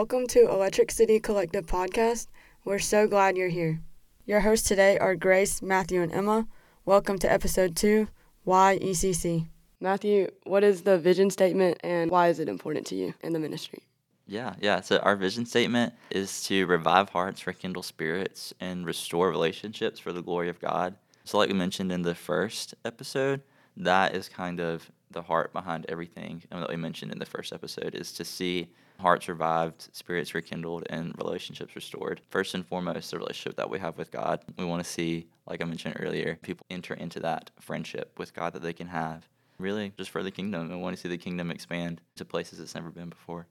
Welcome to Electric City Collective Podcast. We're so glad you're here. Your hosts today are Grace, Matthew, and Emma. Welcome to episode two Why ECC? Matthew, what is the vision statement and why is it important to you in the ministry? Yeah, yeah. So our vision statement is to revive hearts, rekindle spirits, and restore relationships for the glory of God. So, like we mentioned in the first episode, that is kind of the heart behind everything that we mentioned in the first episode is to see hearts revived, spirits rekindled, and relationships restored. First and foremost, the relationship that we have with God. We want to see, like I mentioned earlier, people enter into that friendship with God that they can have. Really, just for the kingdom. We want to see the kingdom expand to places it's never been before.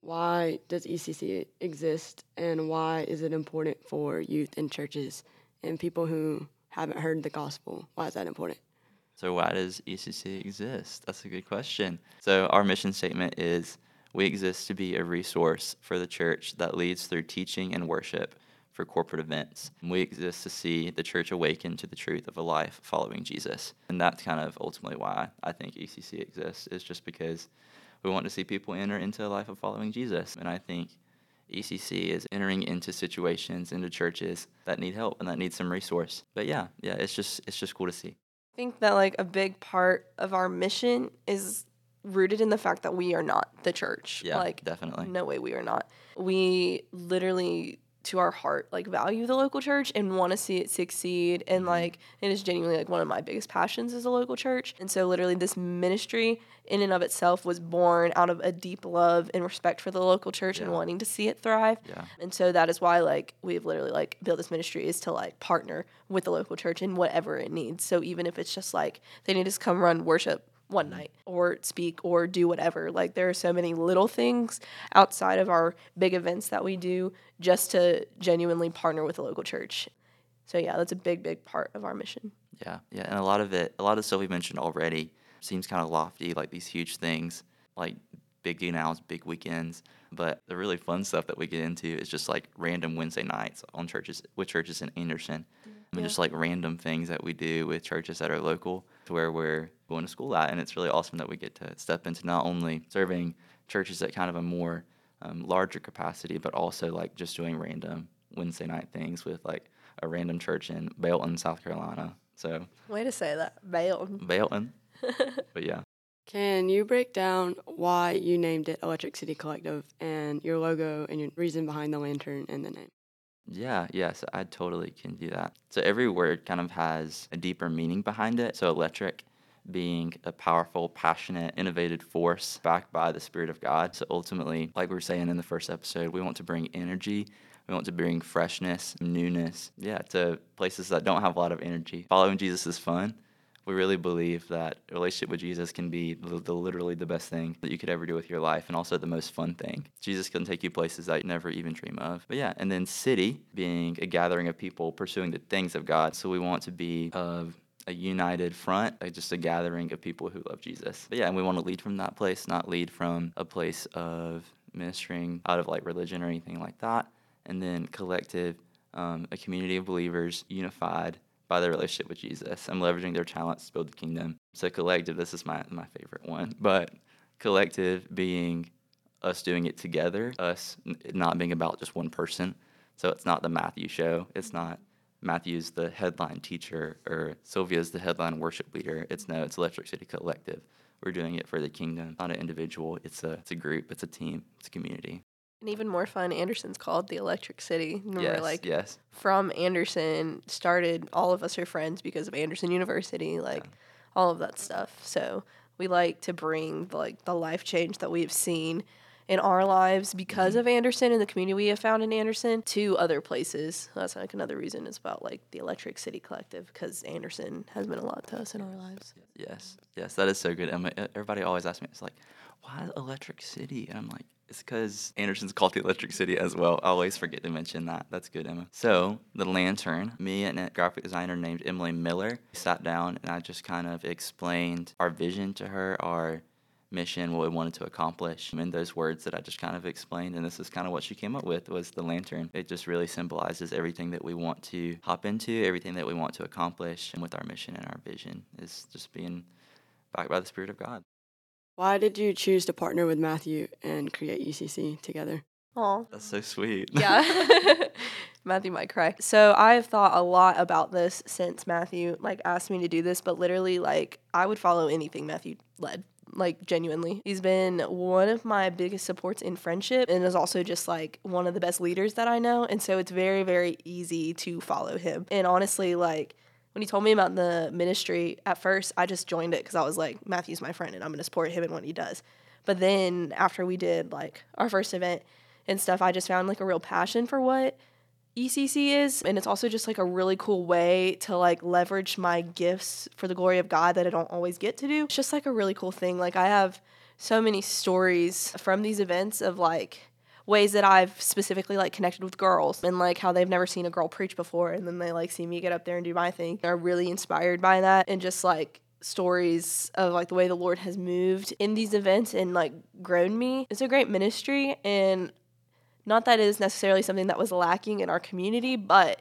Why does ECC exist and why is it important for youth in churches and people who haven't heard the gospel? Why is that important? So, why does ECC exist? That's a good question. So, our mission statement is we exist to be a resource for the church that leads through teaching and worship for corporate events. We exist to see the church awaken to the truth of a life following Jesus. And that's kind of ultimately why I think ECC exists, is just because we want to see people enter into a life of following Jesus. And I think ECC is entering into situations, into churches that need help and that need some resource. But yeah, yeah, it's just it's just cool to see. I think that like a big part of our mission is rooted in the fact that we are not the church. Yeah, like definitely. No way we are not. We literally to our heart like value the local church and want to see it succeed and Mm-hmm. like it is genuinely like one of my biggest passions is a local church and so literally this ministry in and of itself was born out of a deep love and respect for the local church and wanting to see it thrive Yeah. and so that is why like we've literally like built this ministry is to like partner with the local church in whatever it needs so even if it's just like they need to come run worship one mm-hmm. night or speak or do whatever. Like there are so many little things outside of our big events that we do just to genuinely partner with the local church. So yeah, that's a big, big part of our mission. Yeah, yeah, and a lot of it, a lot of stuff we mentioned already seems kind of lofty, like these huge things, like big gals, big weekends. But the really fun stuff that we get into is just like random Wednesday nights on churches with churches in Anderson, mm-hmm. And Yeah. just like random things that we do with churches that are local to where we're going to school at, and it's really awesome that we get to step into not only serving churches at kind of a more um, larger capacity, but also like just doing random Wednesday night things with like a random church in Belton, South Carolina. So Way to say that, bail. Belton. but yeah. Can you break down why you named it Electric City Collective and your logo and your reason behind the lantern and the name? Yeah, yes, I totally can do that. So every word kind of has a deeper meaning behind it. So electric being a powerful, passionate, innovative force backed by the Spirit of God. So ultimately, like we were saying in the first episode, we want to bring energy. We want to bring freshness, newness, yeah, to places that don't have a lot of energy. Following Jesus is fun. We really believe that relationship with Jesus can be the, the literally the best thing that you could ever do with your life and also the most fun thing. Jesus can take you places that you never even dream of. But yeah, and then city being a gathering of people pursuing the things of God. So we want to be of a united front, just a gathering of people who love Jesus. But yeah, and we want to lead from that place, not lead from a place of ministering out of like religion or anything like that. And then collective, um, a community of believers unified by their relationship with Jesus I'm leveraging their talents to build the kingdom. So collective, this is my my favorite one, but collective being us doing it together, us not being about just one person. So it's not the Matthew show. It's not Matthew's the headline teacher or Sylvia's the headline worship leader. It's no, it's Electric City Collective. We're doing it for the kingdom, not an individual. It's a it's a group, it's a team, it's a community. And even more fun, Anderson's called the Electric City. And yes, we're like yes. from Anderson, started all of us are friends because of Anderson University, like all of that stuff. So we like to bring like the life change that we've seen in our lives because mm-hmm. of Anderson and the community we have found in Anderson to other places. That's like another reason it's about like the Electric City Collective because Anderson has meant a lot to us in our lives. Yes, yes, that is so good. E- everybody always asks me, it's like, why Electric City? And I'm like, it's because Anderson's called the Electric City as well. I always forget to mention that. That's good, Emma. So, the lantern, me and a graphic designer named Emily Miller sat down and I just kind of explained our vision to her, our mission, what we wanted to accomplish in those words that I just kind of explained. And this is kind of what she came up with was the lantern. It just really symbolizes everything that we want to hop into, everything that we want to accomplish and with our mission and our vision is just being backed by the Spirit of God. Why did you choose to partner with Matthew and create ECC together? Aw. That's so sweet. Yeah. Matthew might cry. So I've thought a lot about this since Matthew like asked me to do this, but literally like I would follow anything Matthew led. Like genuinely. He's been one of my biggest supports in friendship and is also just like one of the best leaders that I know. And so it's very, very easy to follow him. And honestly, like when he told me about the ministry at first, I just joined it because I was like, Matthew's my friend and I'm gonna support him in what he does. But then after we did like our first event and stuff, I just found like a real passion for what ECC is. And it's also just like a really cool way to like leverage my gifts for the glory of God that I don't always get to do. It's just like a really cool thing. Like I have so many stories from these events of like ways that I've specifically like connected with girls and like how they've never seen a girl preach before and then they like see me get up there and do my thing. They're really inspired by that and just like stories of like the way the Lord has moved in these events and like grown me. It's a great ministry and not that it is necessarily something that was lacking in our community, but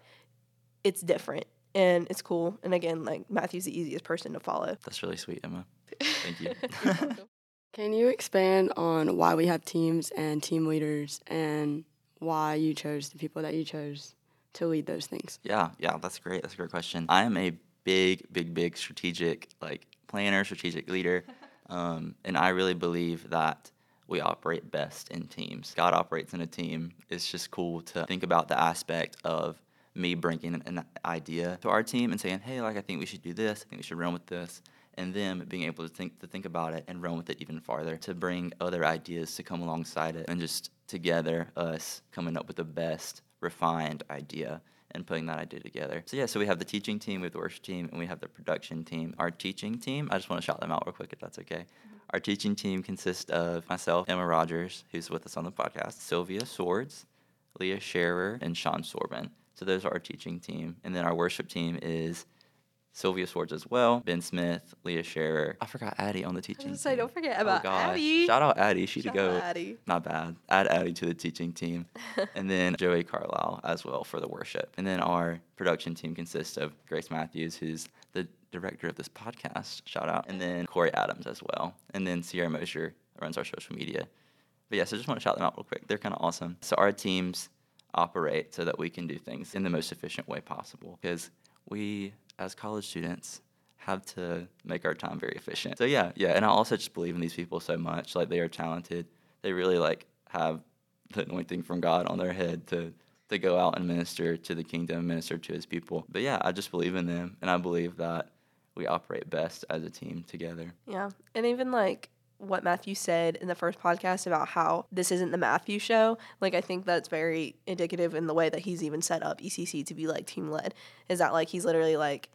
it's different and it's cool. And again, like Matthew's the easiest person to follow. That's really sweet, Emma. Thank you. Can you expand on why we have teams and team leaders and why you chose the people that you chose to lead those things? Yeah, yeah, that's great. That's a great question. I am a big, big, big strategic like planner, strategic leader, um, and I really believe that we operate best in teams. God operates in a team. It's just cool to think about the aspect of me bringing an, an idea to our team and saying, "Hey, like I think we should do this. I think we should run with this." And them being able to think to think about it and run with it even farther, to bring other ideas to come alongside it, and just together us coming up with the best refined idea and putting that idea together. So yeah, so we have the teaching team, we have the worship team, and we have the production team. Our teaching team, I just want to shout them out real quick if that's okay. Mm-hmm. Our teaching team consists of myself, Emma Rogers, who's with us on the podcast, Sylvia Swords, Leah Scherer, and Sean Sorbin. So those are our teaching team. And then our worship team is Sylvia Swords as well, Ben Smith, Leah Scherer. I forgot Addie on the teaching So team. don't forget Oh about gosh. Addie. Shout out Addie. She to go. Addie. Not bad. Add Addie to the teaching team. and then Joey Carlisle as well for the worship. And then our production team consists of Grace Matthews, who's the director of this podcast. Shout out. And then Corey Adams as well. And then Sierra Mosher runs our social media. But yeah, so just want to shout them out real quick. They're kind of awesome. So our teams operate so that we can do things in the most efficient way possible because we, as college students, have to make our time very efficient. So yeah, yeah, and I also just believe in these people so much. Like they are talented. They really like have the anointing from God on their head to to go out and minister to the kingdom, minister to His people. But yeah, I just believe in them, and I believe that we operate best as a team together. Yeah. And even like what Matthew said in the first podcast about how this isn't the Matthew show, like I think that's very indicative in the way that he's even set up ECC to be like team led. Is that like he's literally like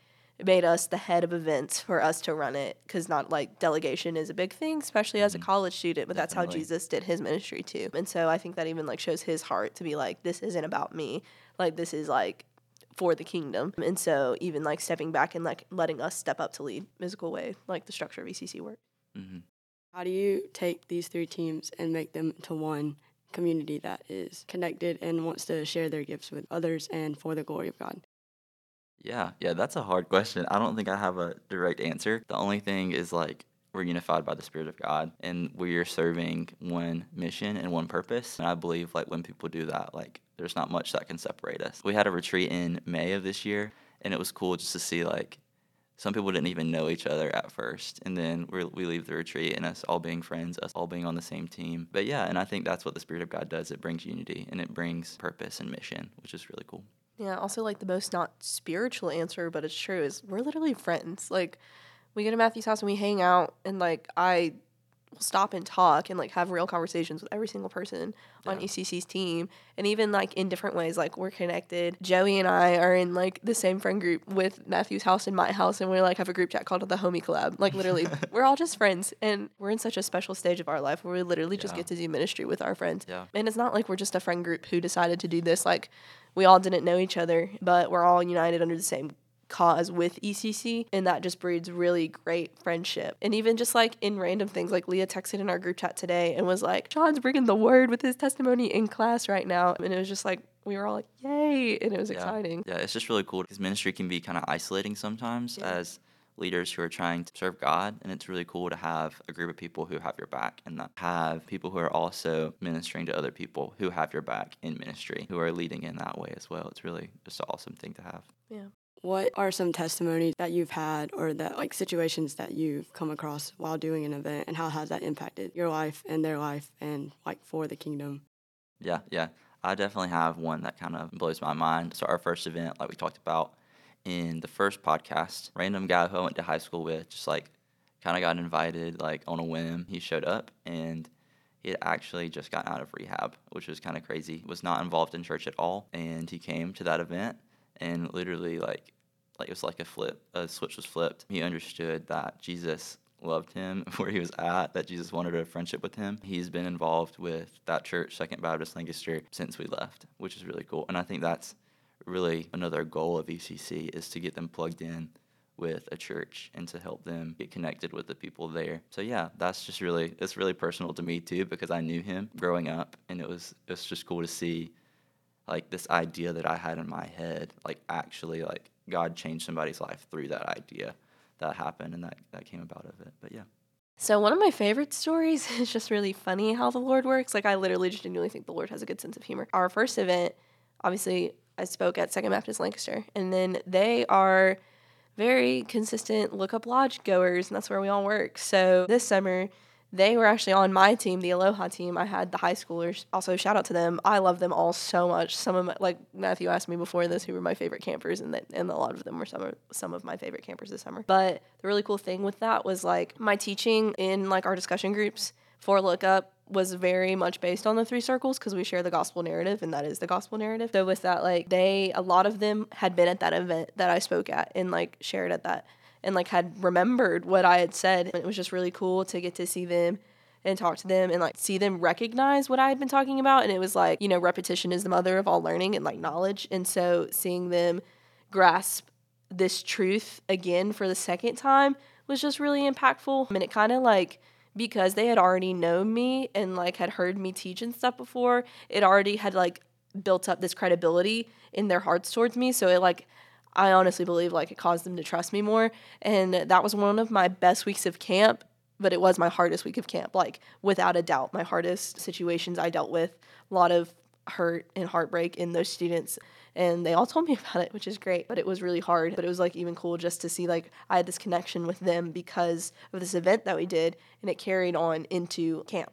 made us the head of events for us to run it because not like delegation is a big thing especially as a college student but that's how jesus did his ministry too. And so i think that even like shows his heart to be like this isn't about me like this is like for the kingdom. And so even like stepping back and like letting us step up to lead is a cool way like the structure of ecc work. Hmm How do you take these three teams and make them to one community that is connected and wants to share their gifts with others and for the glory of God? Yeah, yeah, that's a hard question. I don't think I have a direct answer. The only thing is like we're unified by the Spirit of God and we're serving one mission and one purpose. And I believe like when people do that, like there's not much that can separate us. We had a retreat in May of this year and it was cool just to see like some people didn't even know each other at first and then we leave the retreat and us all being friends us all being on the same team. But yeah and i think that's what the spirit of god does. It brings unity and it brings purpose and mission which is really cool. Yeah, also like the most not spiritual answer, but it's true is we're literally friends. Like we go to Matthew's house and we hang out and like I will stop and talk and like have real conversations with every single person on Yeah. ECC's team and even like in different ways like we're connected. Joey and I are in like the same friend group with Matthew's house and my house and we like have a group chat called the Homie Collab. Like literally we're all just friends and we're in such a special stage of our life where we literally just get to do ministry with our friends. Yeah. And it's not like we're just a friend group who decided to do this. Like we all didn't know each other, but we're all united under the same cause with ECC, and that just breeds really great friendship. And even just like in random things, like Leah texted in our group chat today and was like, "John's bringing the word with his testimony in class right now," and it was just like we were all like, "Yay!" and it was Yeah. exciting. Yeah, it's just really cool because ministry can be kind of isolating sometimes Yeah. as leaders who are trying to serve God. And it's really cool to have a group of people who have your back and that have people who are also ministering to other people who have your back in ministry, who are leading in that way as well. It's really just an awesome thing to have. Yeah. What are some testimonies that you've had or that like situations that you've come across while doing an event and how has that impacted your life and their life and like for the kingdom? Yeah, yeah. I definitely have one that kind of blows my mind. So our first event, like we talked about in the first podcast, random guy who I went to high school with just like kind of got invited like on a whim. He showed up and he had actually just gotten out of rehab, which was kind of crazy. Was not involved in church at all, and he came to that event and literally like like it was like a flip a switch was flipped. He understood that jesus loved him where he was at that jesus wanted a friendship with him. He's been involved with that church second baptist lancaster since we left which is really cool. And i think that's really another goal of ecc is to get them plugged in with a church and to help them get connected with the people there. So yeah, that's just really it's really personal to me too because I knew him growing up and it was it's just cool to see like this idea that I had in my head, like actually like God changed somebody's life through that idea that happened and that, that came about of it. But yeah. So one of my favorite stories is just really funny how the Lord works. Like I literally just genuinely think the Lord has a good sense of humor. Our first event, obviously I spoke at Second Baptist Lancaster, and then they are very consistent look up lodge goers, and that's where we all work. So this summer they were actually on my team, the Aloha team. I had the high schoolers. Also, shout out to them. I love them all so much. Some of my, like Matthew asked me before this, who were my favorite campers, and that, and a lot of them were some of some of my favorite campers this summer. But the really cool thing with that was like my teaching in like our discussion groups for lookup was very much based on the three circles because we share the gospel narrative and that is the gospel narrative. So with that, like they a lot of them had been at that event that I spoke at and like shared at that and like had remembered what I had said. And It was just really cool to get to see them and talk to them and like see them recognize what I had been talking about. And it was like, you know, repetition is the mother of all learning and like knowledge. And so seeing them grasp this truth again for the second time was just really impactful. And it kind of like, because they had already known me and like had heard me teach and stuff before, it already had like built up this credibility in their hearts towards me. So it like I honestly believe like it caused them to trust me more. And that was one of my best weeks of camp, but it was my hardest week of camp. Like without a doubt, my hardest situations I dealt with, a lot of hurt and heartbreak in those students and they all told me about it which is great but it was really hard but it was like even cool just to see like i had this connection with them because of this event that we did and it carried on into camp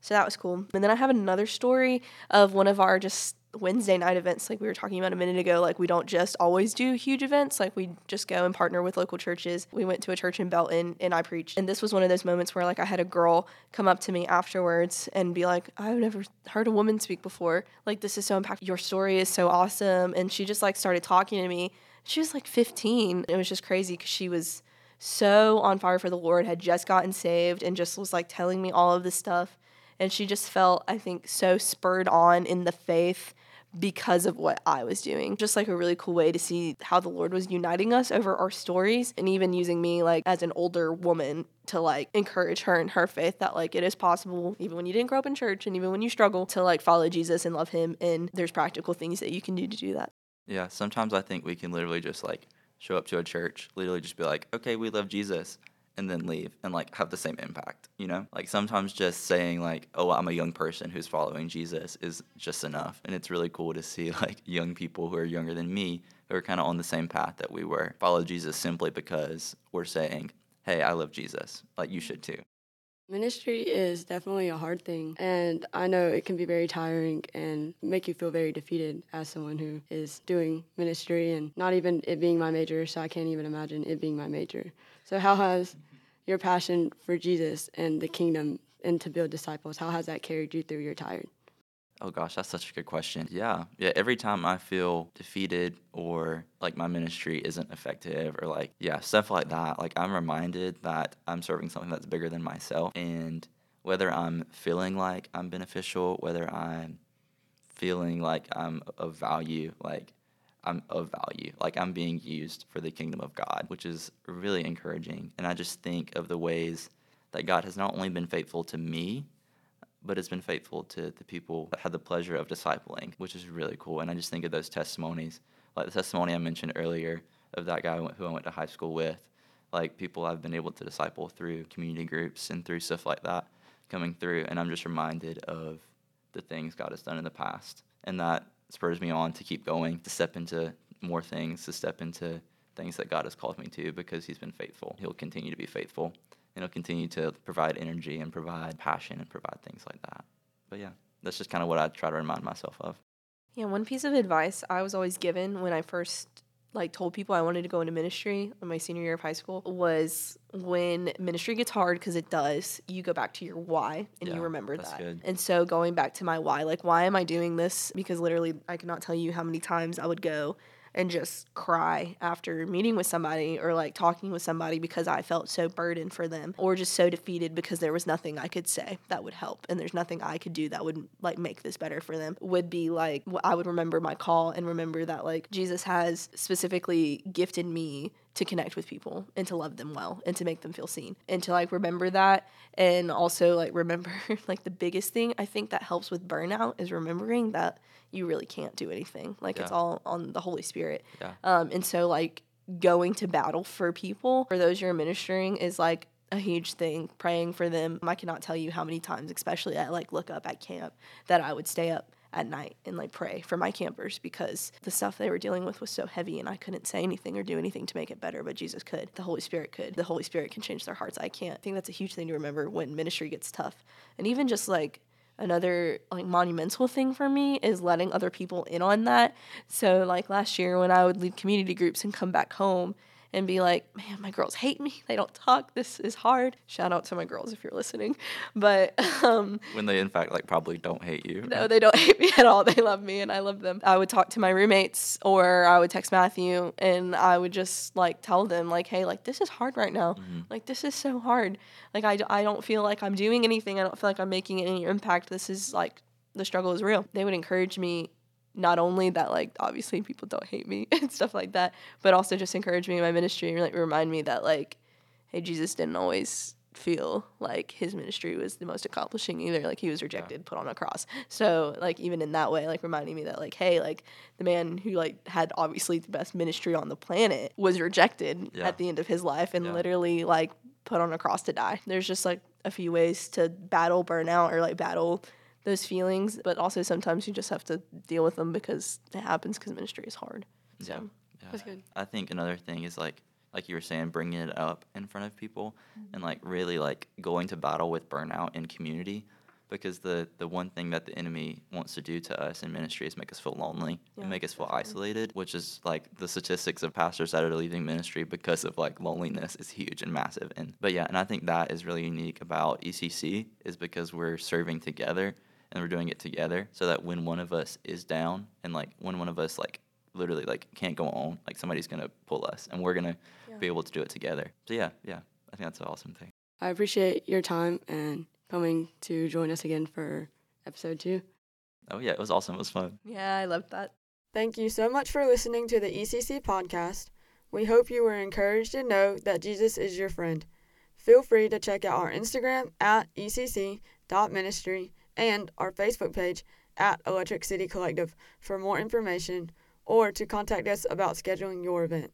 so that was cool and then i have another story of one of our just Wednesday night events, like we were talking about a minute ago, like we don't just always do huge events. Like we just go and partner with local churches. We went to a church in Belton and I preached. And this was one of those moments where like I had a girl come up to me afterwards and be like, I've never heard a woman speak before. Like this is so impactful. Your story is so awesome. And she just like started talking to me. She was like 15. It was just crazy because she was so on fire for the Lord, had just gotten saved, and just was like telling me all of this stuff and she just felt i think so spurred on in the faith because of what I was doing. Just like a really cool way to see how the Lord was uniting us over our stories and even using me like as an older woman to like encourage her in her faith that like it is possible even when you didn't grow up in church and even when you struggle to like follow Jesus and love him and there's practical things that you can do to do that. Yeah, sometimes I think we can literally just like show up to a church, literally just be like, "Okay, we love Jesus." And then leave and like have the same impact, you know? Like sometimes just saying like, "Oh, I'm a young person who's following Jesus" is just enough. And it's really cool to see like young people who are younger than me who are kind of on the same path that we were. Follow Jesus simply because we're saying, "Hey, I love Jesus. Like you should too." Ministry is definitely a hard thing, and I know it can be very tiring and make you feel very defeated as someone who is doing ministry and not even it being my major, so I can't even imagine it being my major. So, how has your passion for Jesus and the kingdom and to build disciples, how has that carried you through your tired? Oh gosh, that's such a good question. Yeah. Yeah. Every time I feel defeated or like my ministry isn't effective or like, yeah, stuff like that, like I'm reminded that I'm serving something that's bigger than myself. And whether I'm feeling like I'm beneficial, whether I'm feeling like I'm of value, like I'm of value, like I'm being used for the kingdom of God, which is really encouraging. And I just think of the ways that God has not only been faithful to me, but has been faithful to the people that had the pleasure of discipling, which is really cool. And I just think of those testimonies, like the testimony I mentioned earlier of that guy who I went to high school with, like people I've been able to disciple through community groups and through stuff like that coming through. And I'm just reminded of the things God has done in the past. And that spurs me on to keep going, to step into more things, to step into things that God has called me to because He's been faithful. He'll continue to be faithful He'll continue to provide energy and provide passion and provide things like that. But yeah, that's just kind of what I try to remind myself of. Yeah, one piece of advice I was always given when I first like told people I wanted to go into ministry in my senior year of high school was when ministry gets hard because it does, you go back to your why and Yeah, you remember that. good. And so going back to my why, like why am I doing this? Because literally I cannot tell you how many times I would go and just cry after meeting with somebody or like talking with somebody because I felt so burdened for them or just so defeated because there was nothing I could say that would help and there's nothing I could do that would like make this better for them would be like I would remember my call and remember that like Jesus has specifically gifted me to connect with people and to love them well and to make them feel seen and to like remember that and also like remember like the biggest thing I think that helps with burnout is remembering that you really can't do anything like it's all on the Holy Spirit Yeah. um, and so like going to battle for people, for those you're ministering, is like a huge thing. Praying for them. I cannot tell you how many times, especially I like look up at camp, that I would stay up at night and like pray for my campers because the stuff they were dealing with was so heavy and I couldn't say anything or do anything to make it better, but Jesus could. The Holy Spirit could. The Holy Spirit can change their hearts. I can't. I think that's a huge thing to remember when ministry gets tough. And even just like another like monumental thing for me is letting other people in on that. So like last year when I would lead community groups and come back home and be like, man, my girls hate me. They don't talk. This is hard. Shout out to my girls if you're listening. But um, When they, in fact, like probably don't hate you. no, they don't hate me at all. They love me and I love them. I would talk to my roommates or I would text Matthew and I would just like tell them like, "Hey, like this is hard right now. Like this is so hard. Like I, I don't feel like I'm doing anything. I don't feel like I'm making any impact. This is like the struggle is real." They would encourage me not only that like obviously people don't hate me and stuff like that, but also just encourage me in my ministry and like remind me that like hey, Jesus didn't always feel like his ministry was the most accomplishing either. Like he was rejected, put on a cross. So like even in that way, like reminding me that like, hey, like the man who like had obviously the best ministry on the planet was rejected Yeah. at the end of his life and Yeah. literally like put on a cross to die. There's just like a few ways to battle burnout or like battle those feelings, but also sometimes you just have to deal with them because it happens because ministry is hard. So Yeah. yeah. that's good. I think another thing is like like you were saying, bringing it up in front of people Mm-hmm. and like really like going to battle with burnout in community, because the the one thing that the enemy wants to do to us in ministry is make us feel lonely Yeah, and make us feel definitely. isolated, which is like the statistics of pastors that are leaving ministry because of like loneliness is huge and massive. And but yeah, and I think that is really unique about ECC is because we're serving together and we're doing it together, so that when one of us is down and like when one of us like literally like can't go on like somebody's gonna pull us and we're gonna Yeah. be able to do it together so yeah yeah i think that's an awesome thing I appreciate your time and coming to join us again for episode two. oh yeah it was awesome it was fun Yeah, I loved that. Thank you so much for listening to the ECC podcast. We hope you were encouraged to know that Jesus is your friend. Feel free to check out our Instagram at ecc.ministry and our Facebook page at Electric City Collective for more information or to contact us about scheduling your event.